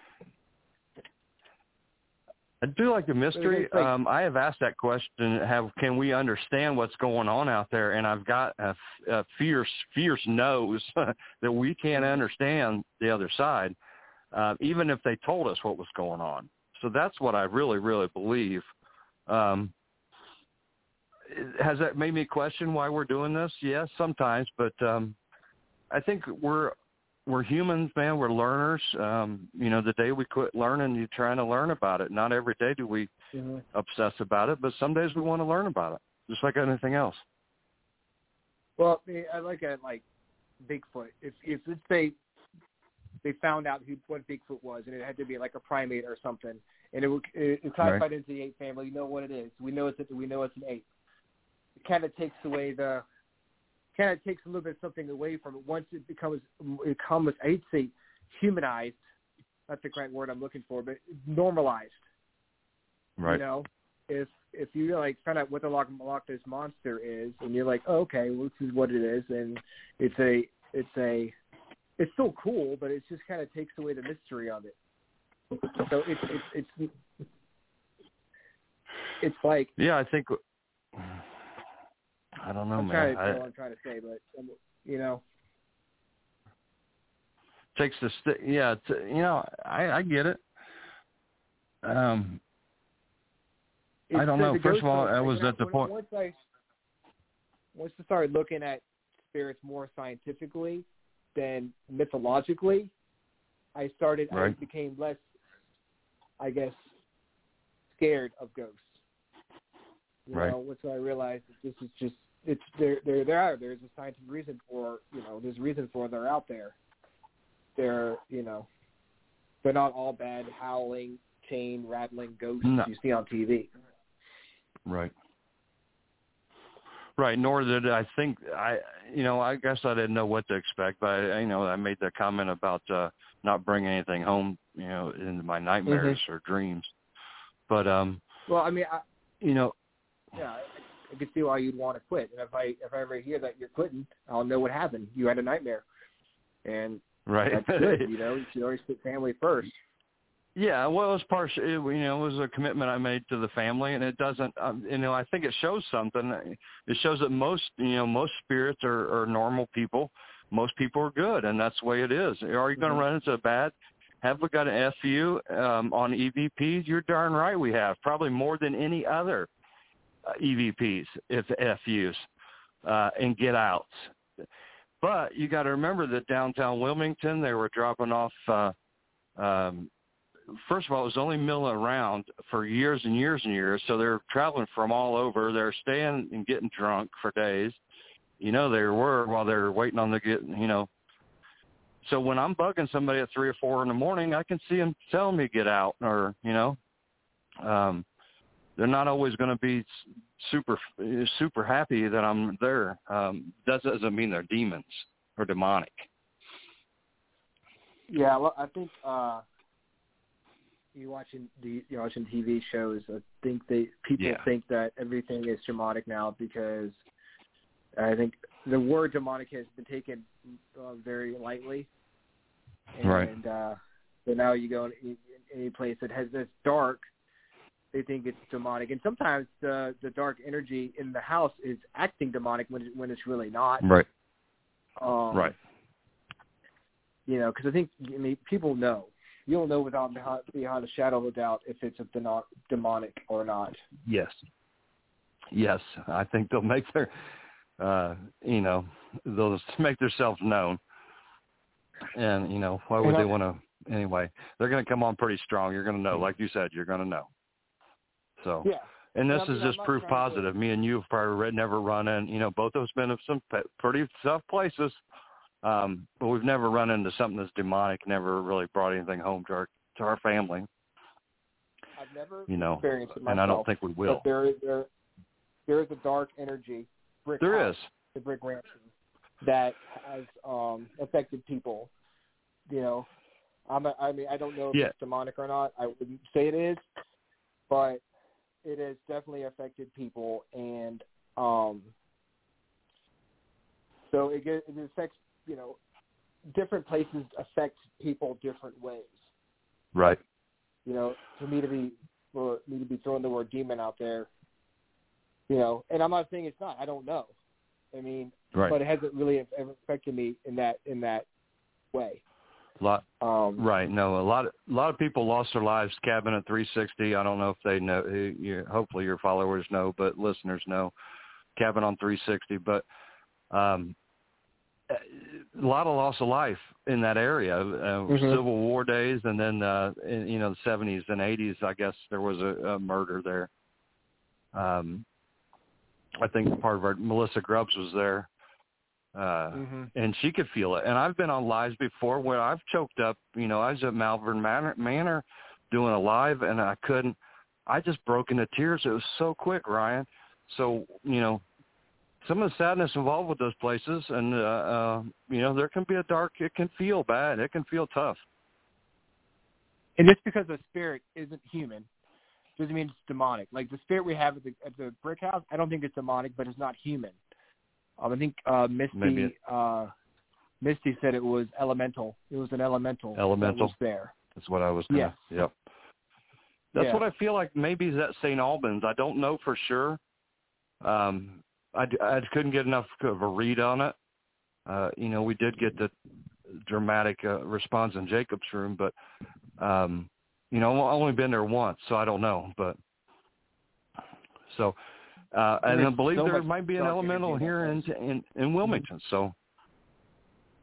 I do like the mystery. Like- um, I have asked that question: Have can we understand what's going on out there? And I've got a, a fierce, fierce nose *laughs* that we can't understand the other side, uh, even if they told us what was going on. So that's what I really, really believe. Um, has that made me question why we're doing this? Yes, sometimes, but um, I think we're we're humans, man. We're learners. Um, you know, the day we quit learning, you're trying to learn about it. Not every day do we Mm-hmm. obsess about it, but some days we want to learn about it, just like anything else. Well, I I like at like Bigfoot. If if let's say they found out who what Bigfoot was, and it had to be like a primate or something, and it it, it classified into the ape family. You know what it is. We know it's a, we know it's an ape. It kind of takes away the kind of takes a little bit something away from it once it becomes it becomes I'd say humanized. That's the correct word I'm looking for, but normalized. Right. You know, if if you like find out what the Loch, Loch Ness monster is, and you're like, oh, okay, well, this is what it is, and it's a it's a it's still cool, but it just kind of takes away the mystery of it. So it's it's it's it's like Yeah, I think. I don't know, I'm man. trying to I, what I'm trying to say, but um, you know, takes the st- yeah t you know i i get it um I don't know. First of all. I was at the point- Once I once I started looking at spirits more scientifically than mythologically, I started. I became less, I guess, scared of ghosts. You Right. know, once I realized that this is just it's there. There, there are. There's a scientific reason for you know. There's a reason for they're out there. They're you know, they're not all bad howling, chain rattling ghosts No. you see on TV. Right. Right. Nor did I think I, you know, I guess I didn't know what to expect, but I, you know, I made the comment about uh not bringing anything home, you know, into my nightmares or dreams. But um, Well, I mean, I, you know, yeah, I, can see why you'd want to quit. And if I if I ever hear that you're quitting, I'll know what happened. You had a nightmare, and right. that's good. You know, you should always put family first. Yeah, well, it was partial. You know, it was a commitment I made to the family, and it doesn't. Um, you know, I think it shows something. It shows that most, you know, most spirits are, are normal people. Most people are good, and that's the way it is. Are you going to Mhm. run into a bad? Have we got an FU um, on EVPs? You're darn right we have. Probably more than any other EVPs, if FUs, uh, and get outs. But you got to remember that downtown Wilmington, they were dropping off. Uh, um, first of all, it was only milling around for years and years and years. So they're traveling from all over. They're staying and getting drunk for days. You know, they were while they're waiting on the get, you know. So when I'm bugging somebody at three or four in the morning, I can see them telling me get out or, you know, um, they're not always going to be super, super happy that I'm there. Um, that doesn't mean they're demons or demonic. Yeah, well, I think uh you watching the you watching TV shows. I think they people Yeah. think that everything is demonic now because I think the word demonic has been taken uh, very lightly. And, Right. uh, so now you go in, in any place that has this dark, they think it's demonic. And sometimes the the dark energy in the house is acting demonic when when it's really not. Right. Um, Right. you know, because I think I mean people know. You'll know without behind, a shadow of a doubt if it's a deno- demonic or not. Yes. Yes, I think they'll make their, uh, you know, they'll just *laughs* make themselves known. And you know, why would And they want to? Anyway, they're going to come on pretty strong. You're going to know, like you said, you're going to know. So, Yeah. and this mean, is just proof positive. Me and you have probably never run in. You know, both of us been in some pretty tough places, um, but we've never run into something that's demonic. Never really brought anything home to our to our family. I've never You know, experienced it myself. and I don't think we will. But there, there, there is a dark energy. Brick There house, is. the brick ranch that has um affected people. You know, I'm. A, I mean, I don't know if Yeah. it's demonic or not. I wouldn't say it is, but it has definitely affected people, and um, so it get, it affects. You know, different places affect people different ways. Right. You know, for me to be for me to be throwing the word demon out there, you know, and I'm not saying it's not. I don't know. I mean, Right. but it hasn't really ever affected me in that in that way. Lot. Um, Right. No, a lot. A lot of people lost their lives. Cabin at 360. I don't know if they know. You, hopefully, your followers know, but listeners know. Cabin on 360. But um, a lot of loss of life in that area. Uh, Mhm. Civil War days, and then uh, in, you know the 70s and 80s. I guess there was a, a murder there. Um, I think part of our Melissa Grubbs was there. Uh Mhm. and she could feel it. And I've been on lives before where I've choked up. You know, I was at Malvern Manor, Manor doing a live, and I couldn't. I just broke into tears. It was so quick, Ryan. So you know, some of the sadness involved with those places, and uh, uh you know, there can be a dark. It can feel bad. It can feel tough. And just because the spirit isn't human doesn't mean it's demonic. Like the spirit we have at the at the brick house, I don't think it's demonic, but it's not human. Um, I think uh, Misty it- uh, Misty said it was elemental. It was an elemental. Elemental. that was there. That's what I was. Gonna, Yes. Yep. That's Yeah. what I feel like. Maybe is at St. Albans. I don't know for sure. Um, I, I couldn't get enough of a read on it. Uh, you know, we did get the dramatic uh, response in Jacob's room, but um, you know, I've only been there once, so I don't know. But so, uh, and I believe so there might be an elemental here in in, in Wilmington. So.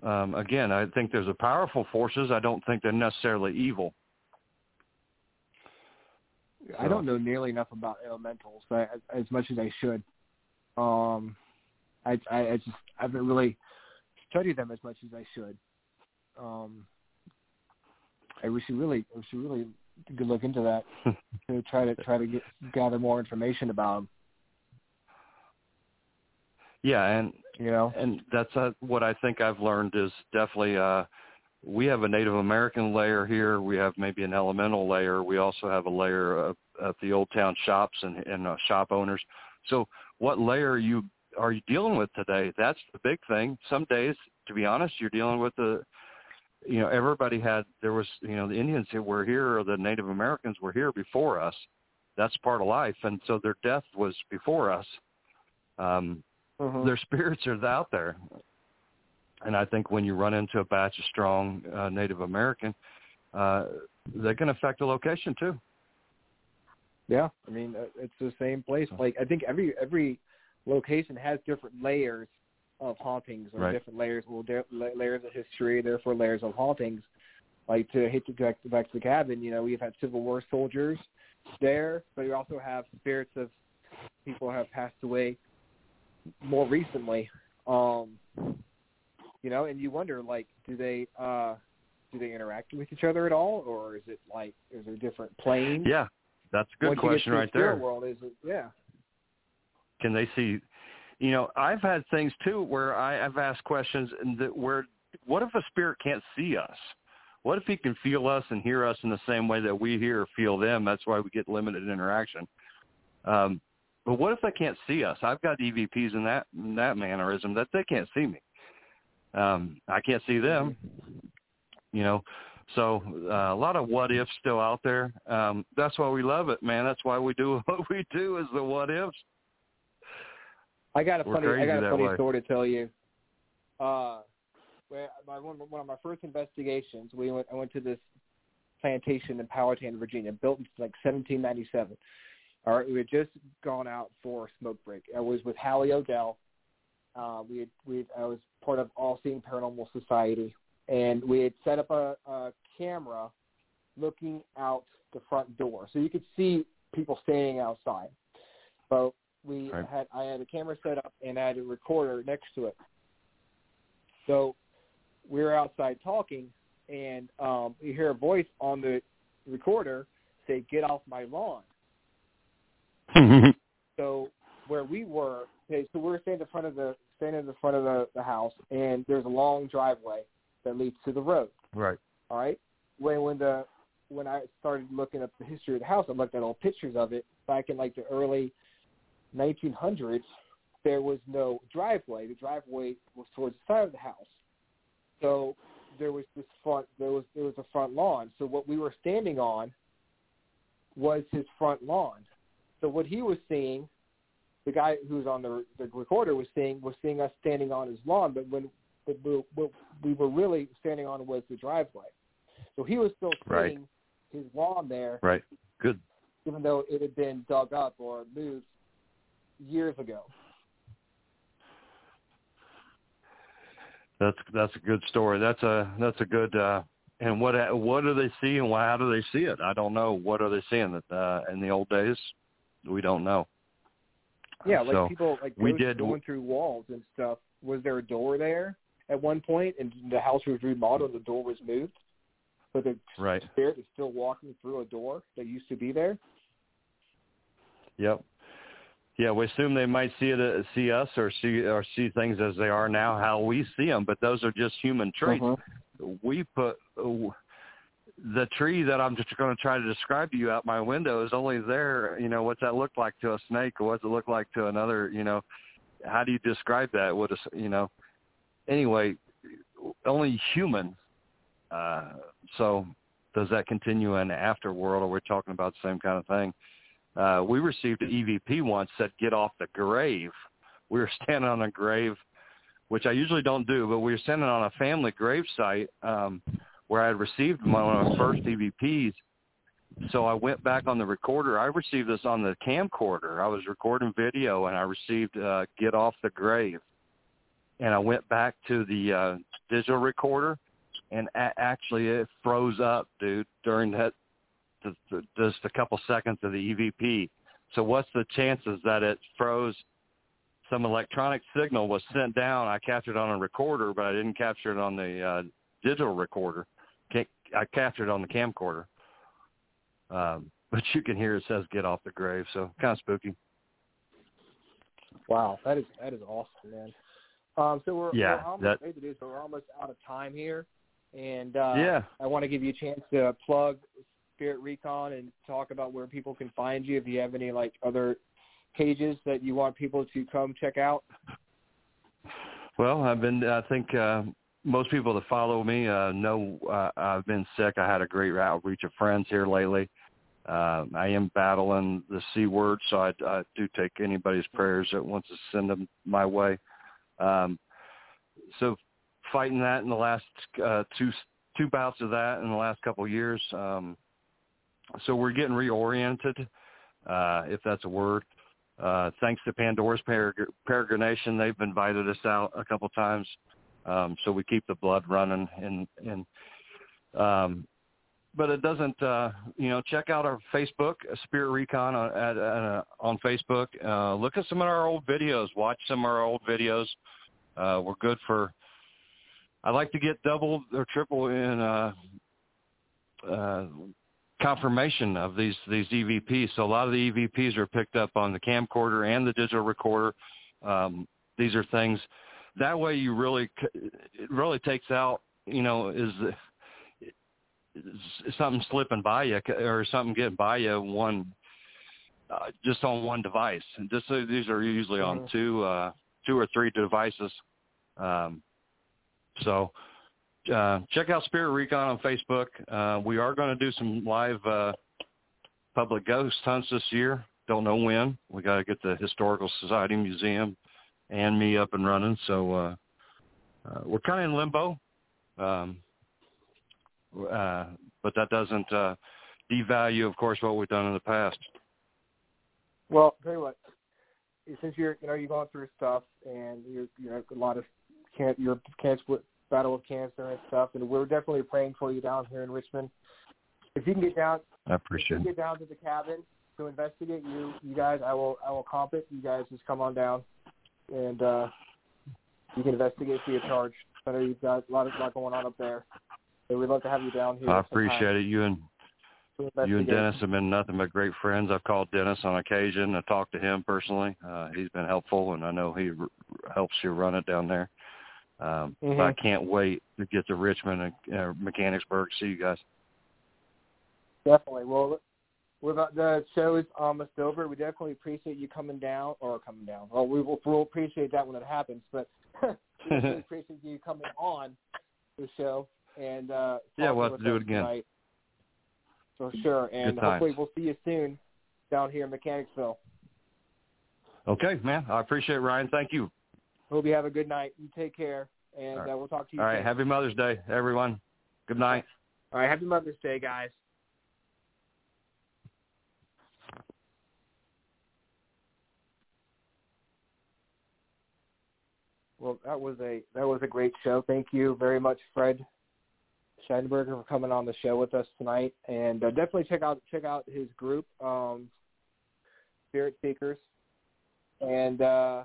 Um, again, I think there's a powerful forces. I don't think they're necessarily evil. I don't know nearly enough about elementals I, as much as I should. Um, I, I, I just I haven't really studied them as much as I should. Um, I we should really we should really could look into that *laughs* to try to try to get gather more information about them. Yeah, and You know, and that's uh, what I think I've learned is definitely uh we have a Native American layer here. We have maybe an elemental layer. We also have a layer of, of the old town shops and, and uh, shop owners. So what layer you are you dealing with today? That's the big thing. Some days, to be honest, you're dealing with the you know everybody had there was you know the Indians who were here or the Native Americans were here before us. That's part of life, and so their death was before us. Um, Mhm. their spirits are out there. And I think when you run into a batch of strong uh, Native American, uh, they can affect the location too. Yeah, I mean uh, it's the same place. Like I think every every location has different layers of hauntings or Right. different layers. Well, la- layers of history, therefore layers of hauntings. Like to hit the back, back to the cabin, you know, we've had Civil War soldiers there, but you also have spirits of people who have passed away more recently. Um, you know, and you wonder like, do they uh do they interact with each other at all, or is it like is there different planes? Yeah, that's a good Once question the right spirit there. World is it? Yeah. Can they see? You know, I've had things too where I, I've asked questions and that where what if a spirit can't see us? What if he can feel us and hear us in the same way that we hear or feel them? That's why we get limited interaction. Um, but what if they can't see us? I've got EVPs in that in that mannerism that they can't see me. Um, I can't see them. You know, so uh, a lot of what ifs still out there. Um, that's why we love it, man. That's why we do *laughs* what we do is the what ifs. I got a We're funny I got a funny way. story to tell you. Uh where my one one of my first investigations, we went I went to this plantation in Powhatan, Virginia, built in like seventeen ninety seven. All right, we had just gone out for a smoke break. I was with Hallie Odell. Uh, we had we I was part of All Seeing Paranormal Society, and we had set up a, a camera looking out the front door, so you could see people standing outside. But we Right. had I had a camera set up and I had a recorder next to it. So we were outside talking, and um, you hear a voice on the recorder say, "Get off my lawn." *laughs* So where we were, okay, so we were standing in front of the standing in the front of the, the house, and there's a long driveway that leads to the road. right. All right. When when the when I started looking up the history of the house, I looked at old pictures of it back in like the early 1900s. There was no driveway. The driveway was towards the side of the house. So there was this front. There was there was a front lawn. So what we were standing on was his front lawn. So what he was seeing, the guy who was on the the recorder was seeing was seeing us standing on his lawn. But when but we, what we were really standing on was the driveway. So he was still Right. seeing his lawn there, Right. Good. even though it had been dug up or moved years ago. That's that's a good story. That's a that's a good. uh And what what do they see and why how do they see it? I don't know. What are they seeing? That uh, in the old days, we don't know. Yeah, like So, people like we did- going through walls and stuff. was there a door there at one point, and the house was remodeled, the door was moved, but the Right. spirit is still walking through a door that used to be there. Yep. Yeah, we assume they might see it, see us, or see or see things as they are now, how we see them. But those are just human traits. Mhm. We put the tree that I'm just going to try to describe to you out my window is only there. You know, what's that look like to a snake, or what's it look like to another? You know, how do you describe that? What is you know? Anyway, only human. Uh, so does that continue in the afterworld, or we're talking about the same kind of thing? uh, we received an EVP once that get off the grave. We were *laughs* standing on a grave, which I usually don't do, but we were standing on a family grave site um, where I had received one of my first EVPs. So I went back on the recorder. I received this on the camcorder. I was recording video, and I received uh, "Get Off the Grave," and I went back to the uh, digital recorder, and a- actually it froze up, dude, during that just a couple seconds of the EVP. So what's the chances that it froze? Some electronic signal was sent down. I captured it on a recorder, but I didn't capture it on the uh, digital recorder. I captured it on the camcorder. Um, *laughs* but you can hear it says "Get off the grave," so kind of spooky. Wow, that is that is awesome, man. Um, so we're, Yeah, we're almost that- is, but we're almost out of time here, and uh, Yeah. I want to give you a chance to plug Spirit Recon and talk about where people can find you. If you have any like other pages that you want people to come check out. Well, I've been. I think uh, most people that follow me uh, know uh, I've been sick. I had a great outreach of friends here lately. Uh, I am battling the C word, so I, I do take anybody's prayers that wants to send them my way. Um, so fighting that in the last uh, two two bouts of that in the last couple of years. Um, so we're getting reoriented, uh, if that's a word. Uh, thanks to Pandora's Pereg- Peregrination, they've invited us out a couple times, um, so we keep the blood running. And and um, but it doesn't. Uh, you know, check out our Facebook, uh, Spirit Recon, on, at, uh, on Facebook. Uh, look at some of our old videos. Watch some of our old videos. Uh, we're good for. I like to get double or triple in uh, uh, confirmation of these these EVPs. So a lot of the EVPs are picked up on the camcorder and the digital recorder. Um, these are things that way you really it really takes out you know is, is something slipping by you or something getting by you one uh, just on one device. And just so these are usually on Mhm. two uh, two or three devices. Um, so uh, check out Spirit Recon on Facebook. Uh, we are going to do some live uh, public ghost hunts this year. Don't know when. We got to get the Historical Society Museum and me up and running. So uh, uh, we're kind of in limbo, um, uh, but that doesn't uh, devalue, of course, what we've done in the past. Well, tell you what, since you're you know you're going through stuff and you're you know a lot of can your cancer battle with cancer and stuff, and we're definitely praying for you down here in Richmond. If you can get down, I if appreciate you it. get down to the cabin to investigate you, you guys, I will I will comp it. You guys just come on down, and uh you can investigate free of charge. I know you've got a lot of lot going on up there. So we'd love to have you down here. I sometime appreciate it. You and you and. Dennis have been nothing but great friends. I've called Dennis on occasion. I talked to him personally. Uh, he's been helpful, and I know he r- helps you run it down there. Um, But I Mhm. can't wait to get to Richmond and uh, Mechanicsburg. See you guys. Definitely. Well, we're about, the show is almost over. We definitely appreciate you coming down or coming down. Well, we will we'll appreciate that when it happens, but *laughs* we *laughs* appreciate you coming on the show and uh, Yeah, we'll have to do it again. Tonight. For sure, and hopefully we'll see you soon down here in Mechanicsville. Okay, man. I appreciate it, Ryan. Thank you. Hope you have a good night. You take care, and right. uh, we'll talk to you. All right. soon. Happy Mother's Day, everyone. Good night. All right. Happy Mother's Day, guys. Well, that was a that was a great show. Thank you very much, Fred Scheidenberger, for coming on the show with us tonight. And uh, definitely check out check out his group, um, Spirit Seekers. And uh,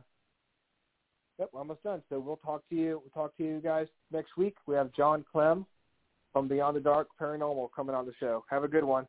Yep, we're almost done. So we'll talk to you. We'll talk to you guys next week. We have John Clem from Beyond the Dark Paranormal coming on the show. Have a good one.